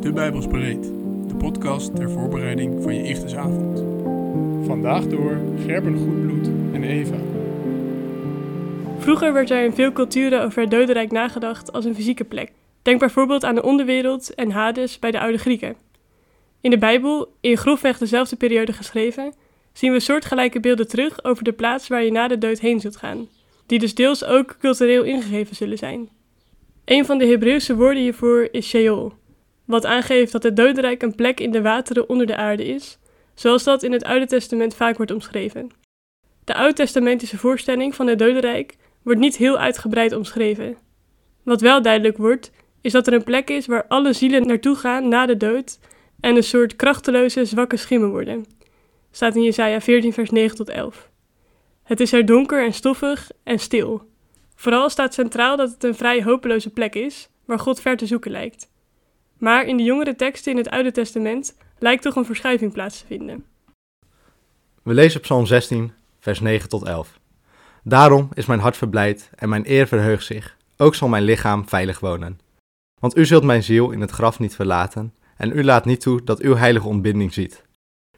De Bijbelspreet, de podcast ter voorbereiding van je Ichtesavond. Vandaag door Gerben Goedbloed en Eva. Vroeger werd er in veel culturen over het dodenrijk nagedacht als een fysieke plek. Denk bijvoorbeeld aan de onderwereld en Hades bij de oude Grieken. In de Bijbel, in grofweg dezelfde periode geschreven, zien we soortgelijke beelden terug over de plaats waar je na de dood heen zult gaan, die dus deels ook cultureel ingegeven zullen zijn. Een van de Hebreeuwse woorden hiervoor is Sheol, wat aangeeft dat het dodenrijk een plek in de wateren onder de aarde is, zoals dat in het Oude Testament vaak wordt omschreven. De Oud-testamentische voorstelling van het dodenrijk wordt niet heel uitgebreid omschreven. Wat wel duidelijk wordt, is dat er een plek is waar alle zielen naartoe gaan na de dood en een soort krachteloze, zwakke schimmen worden. Staat in Jesaja 14 vers 9 tot 11. Het is er donker en stoffig en stil. Vooral staat centraal dat het een vrij hopeloze plek is, waar God ver te zoeken lijkt. Maar in de jongere teksten in het Oude Testament lijkt toch een verschuiving plaats te vinden. We lezen Psalm 16, vers 9 tot 11. Daarom is mijn hart verblijd en mijn eer verheugt zich. Ook zal mijn lichaam veilig wonen. Want u zult mijn ziel in het graf niet verlaten, en u laat niet toe dat uw heilige ontbinding ziet.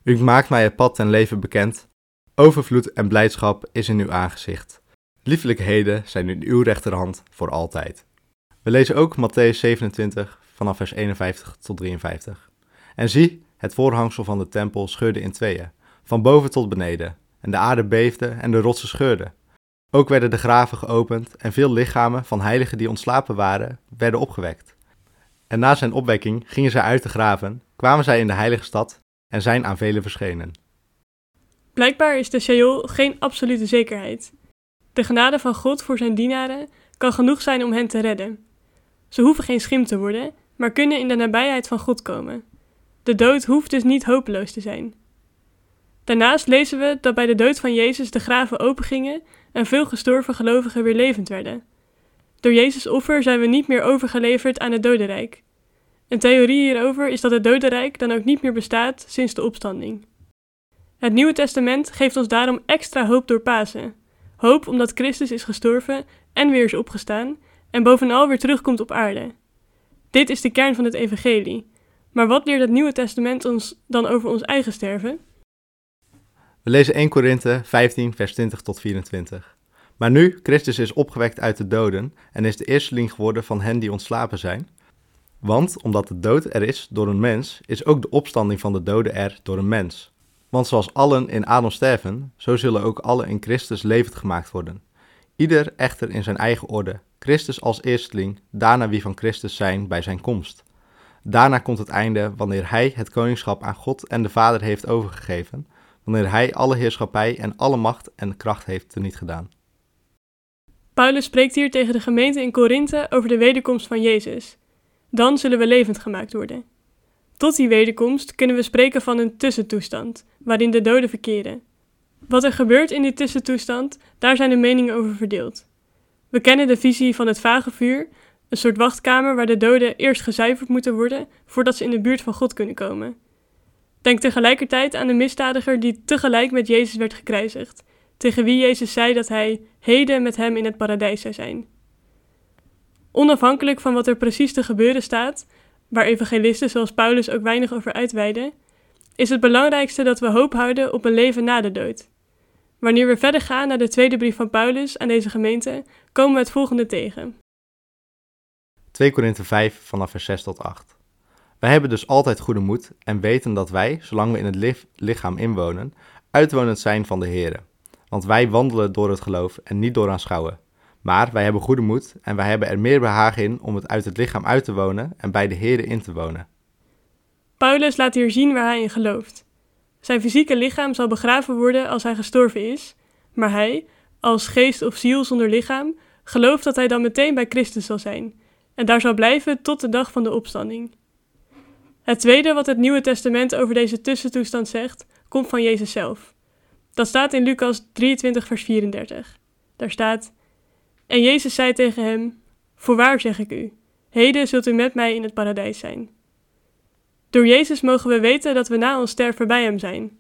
U maakt mij het pad ten leven bekend. Overvloed en blijdschap is in uw aangezicht. Liefelijkheden zijn in uw rechterhand voor altijd. We lezen ook Matthäus 27 vanaf vers 51 tot 53. En zie, het voorhangsel van de tempel scheurde in tweeën, van boven tot beneden, en de aarde beefde en de rotsen scheurden. Ook werden de graven geopend en veel lichamen van heiligen die ontslapen waren, werden opgewekt. En na zijn opwekking gingen zij uit de graven, kwamen zij in de heilige stad en zijn aan velen verschenen. Blijkbaar is de Sheol geen absolute zekerheid. De genade van God voor zijn dienaren kan genoeg zijn om hen te redden. Ze hoeven geen schim te worden, maar kunnen in de nabijheid van God komen. De dood hoeft dus niet hopeloos te zijn. Daarnaast lezen we dat bij de dood van Jezus de graven opengingen en veel gestorven gelovigen weer levend werden. Door Jezus' offer zijn we niet meer overgeleverd aan het dodenrijk. Een theorie hierover is dat het dodenrijk dan ook niet meer bestaat sinds de opstanding. Het Nieuwe Testament geeft ons daarom extra hoop door Pasen. Hoop omdat Christus is gestorven en weer is opgestaan en bovenal weer terugkomt op aarde. Dit is de kern van het evangelie. Maar wat leert het Nieuwe Testament ons dan over ons eigen sterven? We lezen 1 Korinthe 15 vers 20 tot 24. Maar nu Christus is opgewekt uit de doden en is de eersteling geworden van hen die ontslapen zijn. Want omdat de dood er is door een mens, is ook de opstanding van de doden er door een mens. Want zoals allen in Adam sterven, zo zullen ook allen in Christus levend gemaakt worden. Ieder echter in zijn eigen orde. Christus als eersteling, daarna wie van Christus zijn bij zijn komst. Daarna komt het einde wanneer hij het koningschap aan God en de Vader heeft overgegeven, wanneer hij alle heerschappij en alle macht en kracht heeft teniet gedaan. Paulus spreekt hier tegen de gemeente in Korinthe over de wederkomst van Jezus. Dan zullen we levend gemaakt worden. Tot die wederkomst kunnen we spreken van een tussentoestand, waarin de doden verkeren. Wat er gebeurt in die tussentoestand, daar zijn de meningen over verdeeld. We kennen de visie van het vage vuur, een soort wachtkamer waar de doden eerst gezuiverd moeten worden voordat ze in de buurt van God kunnen komen. Denk tegelijkertijd aan de misdadiger die tegelijk met Jezus werd gekruisigd, tegen wie Jezus zei dat hij heden met hem in het paradijs zou zijn. Onafhankelijk van wat er precies te gebeuren staat, waar evangelisten zoals Paulus ook weinig over uitweiden, is het belangrijkste dat we hoop houden op een leven na de dood. Wanneer we verder gaan naar de tweede brief van Paulus aan deze gemeente, komen we het volgende tegen. 2 Korinthe 5 vanaf vers 6 tot 8. Wij hebben dus altijd goede moed en weten dat wij, zolang we in het lichaam inwonen, uitwonend zijn van de Here. Want wij wandelen door het geloof en niet door aanschouwen. Maar wij hebben goede moed en wij hebben er meer behagen in om het uit het lichaam uit te wonen en bij de Here in te wonen. Paulus laat hier zien waar hij in gelooft. Zijn fysieke lichaam zal begraven worden als hij gestorven is, maar hij, als geest of ziel zonder lichaam, gelooft dat hij dan meteen bij Christus zal zijn en daar zal blijven tot de dag van de opstanding. Het tweede wat het Nieuwe Testament over deze tussentoestand zegt, komt van Jezus zelf. Dat staat in Lucas 23, vers 34. Daar staat: En Jezus zei tegen hem: Voorwaar zeg ik u, heden zult u met mij in het paradijs zijn. Door Jezus mogen we weten dat we na ons sterven bij Hem zijn.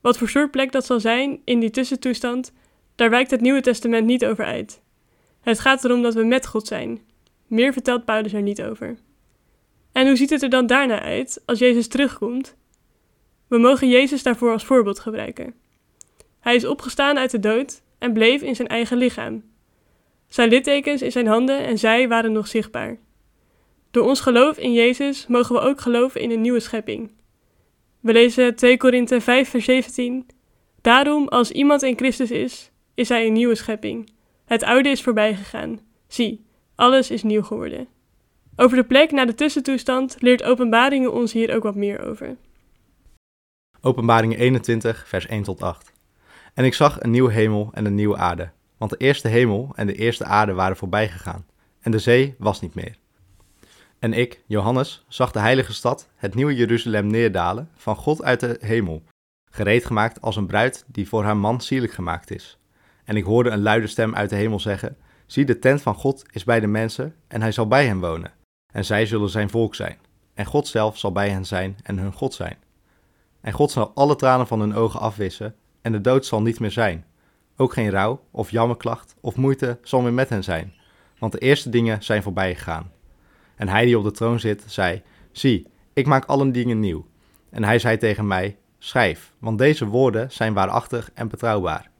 Wat voor soort plek dat zal zijn in die tussentoestand, daar wijkt het Nieuwe Testament niet over uit. Het gaat erom dat we met God zijn. Meer vertelt Paulus er niet over. En hoe ziet het er dan daarna uit als Jezus terugkomt? We mogen Jezus daarvoor als voorbeeld gebruiken. Hij is opgestaan uit de dood en bleef in zijn eigen lichaam. Zijn littekens in zijn handen en zij waren nog zichtbaar. Door ons geloof in Jezus mogen we ook geloven in een nieuwe schepping. We lezen 2 Korinthe 5 vers 17. Daarom, als iemand in Christus is, is hij een nieuwe schepping. Het oude is voorbij gegaan. Zie, alles is nieuw geworden. Over de plek na de tussentoestand leert Openbaringen ons hier ook wat meer over. Openbaringen 21, vers 1 tot 8. En ik zag een nieuwe hemel en een nieuwe aarde, want de eerste hemel en de eerste aarde waren voorbij gegaan, en de zee was niet meer. En ik, Johannes, zag de heilige stad, het nieuwe Jeruzalem, neerdalen van God uit de hemel, gereed gemaakt als een bruid die voor haar man sierlijk gemaakt is. En ik hoorde een luide stem uit de hemel zeggen: Zie, de tent van God is bij de mensen, en hij zal bij hen wonen. En zij zullen zijn volk zijn. En God zelf zal bij hen zijn en hun God zijn. En God zal alle tranen van hun ogen afwissen, en de dood zal niet meer zijn. Ook geen rouw, of jammerklacht, of moeite zal meer met hen zijn, want de eerste dingen zijn voorbij gegaan. En hij die op de troon zit, zei: Zie, ik maak alle dingen nieuw. En hij zei tegen mij: Schrijf, want deze woorden zijn waarachtig en betrouwbaar.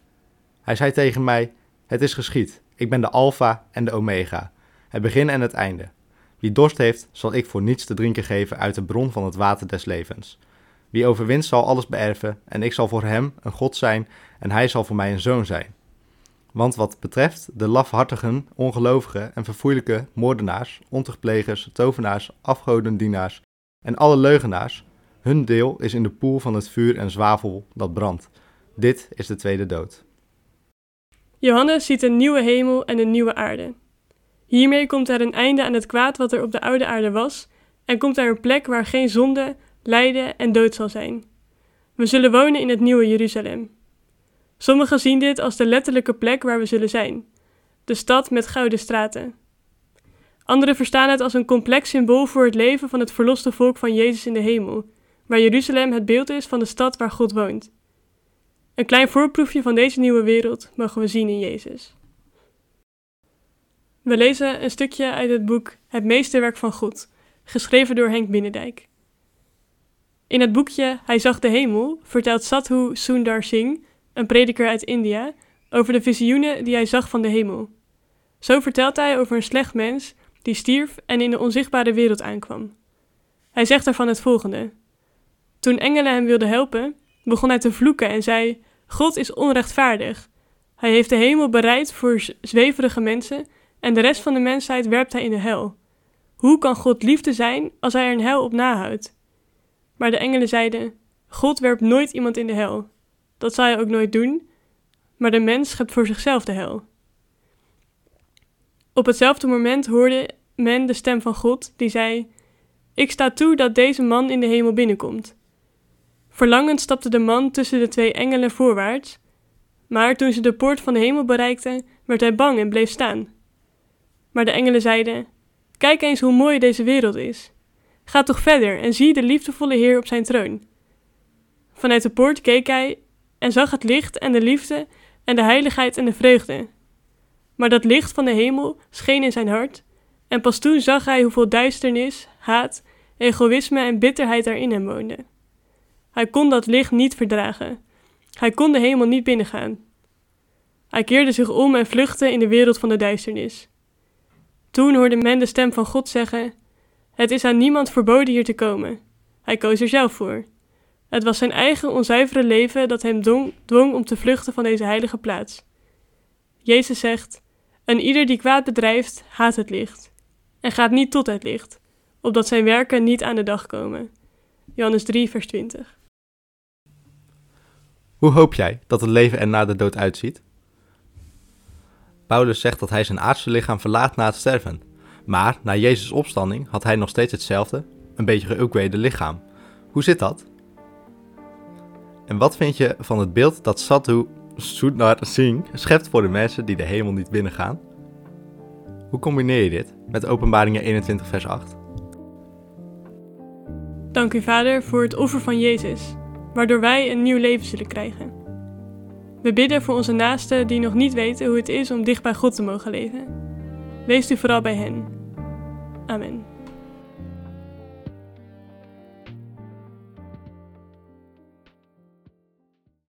Hij zei tegen mij: Het is geschied. Ik ben de Alpha en de Omega, het begin en het einde. Wie dorst heeft, zal ik voor niets te drinken geven uit de bron van het water des levens. Wie overwint zal alles beërven, en ik zal voor hem een God zijn, en hij zal voor mij een zoon zijn. Want wat betreft de lafhartigen, ongelovigen en verfoeilijke moordenaars, ontuchtplegers, tovenaars, afgodendienaars en alle leugenaars, hun deel is in de poel van het vuur en zwavel dat brandt. Dit is de tweede dood. Johannes ziet een nieuwe hemel en een nieuwe aarde. Hiermee komt er een einde aan het kwaad wat er op de oude aarde was, en komt er een plek waar geen zonde, lijden en dood zal zijn. We zullen wonen in het nieuwe Jeruzalem. Sommigen zien dit als de letterlijke plek waar we zullen zijn, de stad met gouden straten. Anderen verstaan het als een complex symbool voor het leven van het verloste volk van Jezus in de hemel, waar Jeruzalem het beeld is van de stad waar God woont. Een klein voorproefje van deze nieuwe wereld mogen we zien in Jezus. We lezen een stukje uit het boek Het Meesterwerk van God, geschreven door Henk Binnendijk. In het boekje Hij zag de hemel vertelt Sadhu Sundar Singh, een prediker uit India, over de visioenen die hij zag van de hemel. Zo vertelt hij over een slecht mens die stierf en in de onzichtbare wereld aankwam. Hij zegt daarvan het volgende: Toen engelen hem wilden helpen, begon hij te vloeken en zei: God is onrechtvaardig. Hij heeft de hemel bereid voor zweverige mensen en de rest van de mensheid werpt hij in de hel. Hoe kan God liefde zijn als hij er een hel op nahoudt? Maar de engelen zeiden: God werpt nooit iemand in de hel. Dat zal hij ook nooit doen, maar de mens schept voor zichzelf de hel. Op hetzelfde moment hoorde men de stem van God die zei: Ik sta toe dat deze man in de hemel binnenkomt. Verlangend stapte de man tussen de twee engelen voorwaarts, maar toen ze de poort van de hemel bereikten, werd hij bang en bleef staan. Maar de engelen zeiden: Kijk eens hoe mooi deze wereld is. Ga toch verder en zie de liefdevolle Heer op zijn troon. Vanuit de poort keek hij en zag het licht en de liefde en de heiligheid en de vreugde. Maar dat licht van de hemel scheen in zijn hart, en pas toen zag hij hoeveel duisternis, haat, egoïsme en bitterheid erin hem woonden. Hij kon dat licht niet verdragen. Hij kon de hemel niet binnengaan. Hij keerde zich om en vluchtte in de wereld van de duisternis. Toen hoorde men de stem van God zeggen: Het is aan niemand verboden hier te komen. Hij koos er zelf voor. Het was zijn eigen onzuivere leven dat hem dwong, om te vluchten van deze heilige plaats. Jezus zegt: En ieder die kwaad bedrijft, haat het licht en gaat niet tot het licht, opdat zijn werken niet aan de dag komen. Johannes 3, vers 20. Hoe hoop jij dat het leven er na de dood uitziet? Paulus zegt dat hij zijn aardse lichaam verlaat na het sterven. Maar na Jezus' opstanding had hij nog steeds hetzelfde, een beetje geüpgrade lichaam. Hoe zit dat? En wat vind je van het beeld dat Sadhu Sundar Singh schept voor de mensen die de hemel niet binnengaan? Hoe combineer je dit met Openbaringen 21 vers 8? Dank u Vader voor het offer van Jezus, waardoor wij een nieuw leven zullen krijgen. We bidden voor onze naasten die nog niet weten hoe het is om dicht bij God te mogen leven. Wees u vooral bij hen. Amen.